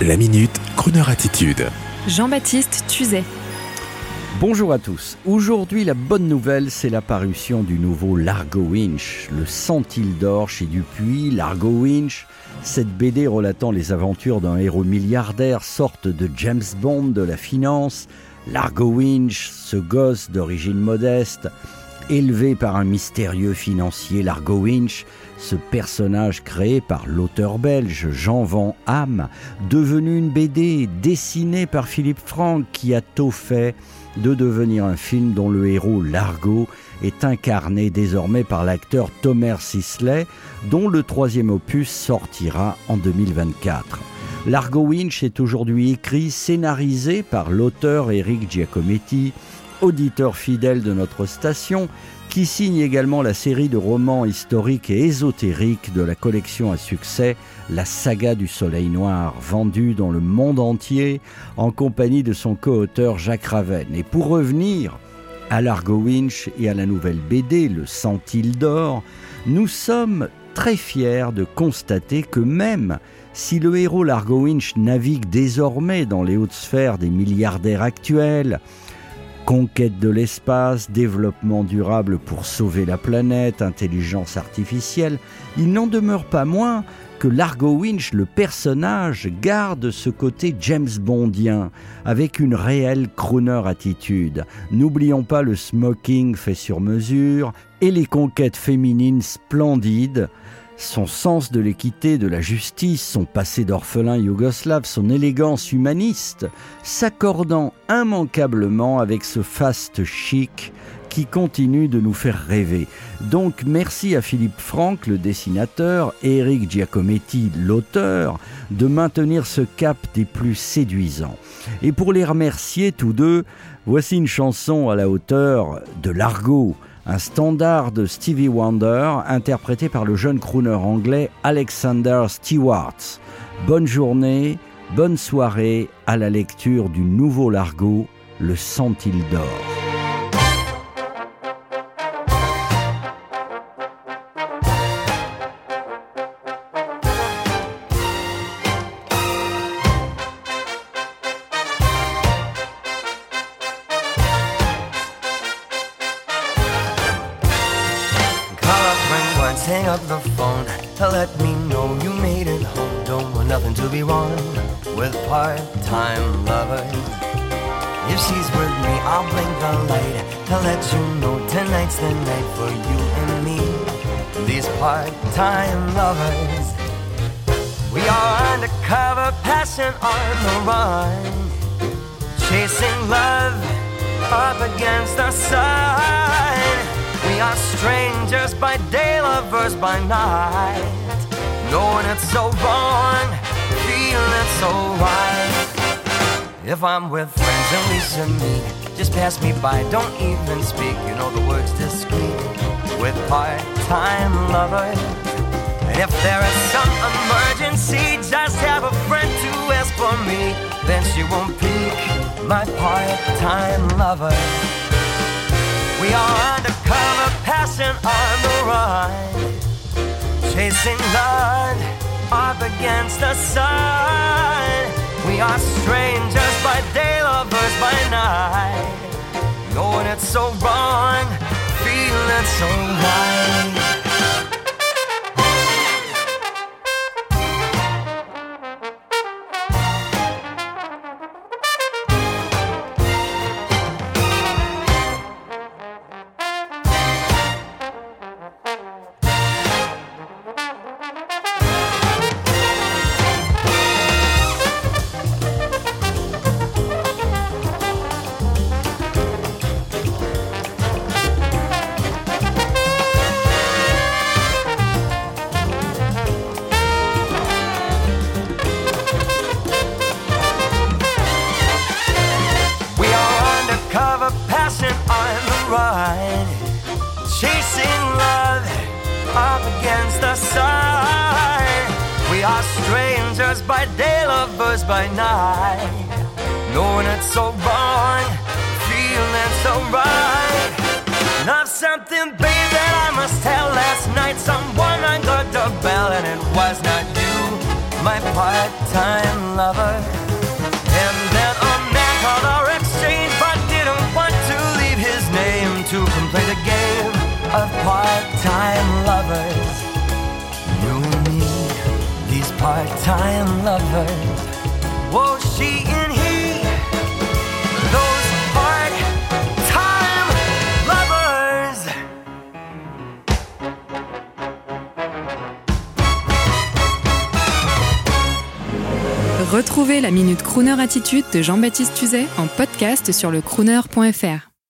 La minute, Kroneur attitude. Jean-Baptiste Tuzet. Bonjour à tous. Aujourd'hui, la bonne nouvelle, c'est la parution du nouveau Largo Winch, le Centile d'or chez Dupuis. Largo Winch, cette BD relatant les aventures d'un héros milliardaire, sorte de James Bond de la finance. Largo Winch, ce gosse d'origine modeste, élevé par un mystérieux financier Largo Winch, ce personnage créé par l'auteur belge Jean Van Ham, devenu une BD dessinée par Philippe Franck qui a tôt fait de devenir un film dont le héros Largo est incarné désormais par l'acteur Tomer Sisley, dont le troisième opus sortira en 2024. Largo Winch est aujourd'hui écrit, scénarisé par l'auteur Eric Giacometti, auditeur fidèle de notre station, qui signe également la série de romans historiques et ésotériques de la collection à succès La saga du Soleil Noir, vendue dans le monde entier en compagnie de son co-auteur Jacques Raven. Et pour revenir à Largo Winch et à la nouvelle BD Le Centile d'Or, nous sommes très fiers de constater que même si le héros Largo Winch navigue désormais dans les hautes sphères des milliardaires actuels, Conquête de l'espace, développement durable pour sauver la planète, intelligence artificielle, il n'en demeure pas moins que Largo Winch, le personnage, garde ce côté James Bondien, avec une réelle crooner attitude. N'oublions pas le smoking fait sur mesure et les conquêtes féminines splendides, son sens de l'équité, de la justice, son passé d'orphelin yougoslave, son élégance humaniste, s'accordant immanquablement avec ce faste chic qui continue de nous faire rêver. Donc merci à Philippe Franck, le dessinateur, et Eric Giacometti, l'auteur, de maintenir ce cap des plus séduisants. Et pour les remercier tous deux, voici une chanson à la hauteur de Largo un standard de Stevie Wonder interprété par le jeune crooner anglais Alexander Stewart. Bonne journée, bonne soirée à la lecture du nouveau Largo, Le Centile d'Or. Hang up the phone to let me know you made it home. Don't want nothing to be wrong with part-time lovers. If she's with me, I'll blink the light to let you know tonight's the night for you and me. These part-time lovers, we are undercover, passing on the run, chasing love up against the sun. Are strangers by day, lovers by night. Knowing it's so wrong, feeling so right. If I'm with friends and we should meet, just pass me by, don't even speak. You know the words discreet with part-time lovers. And if there is some emergency, just have a friend to ask for me. Then she won't peek, my part-time lover. We are undercover, passing on the run, chasing blood up against the sun. We are strangers by day, lovers by night, knowing it's so wrong, feeling so right. The sun. We are strangers by day, lovers by night, knowing it's so wrong, feeling so right. Not something, babe, that I must tell. Last night, someone ungot the bell, and it was not you, my part-time lover. And then a man called our exchange, but didn't want to leave his name to come play the game of part-time lovers. She and he, those. Retrouvez la Minute Crooner Attitude de Jean-Baptiste Tuzet en podcast sur le crooner.fr.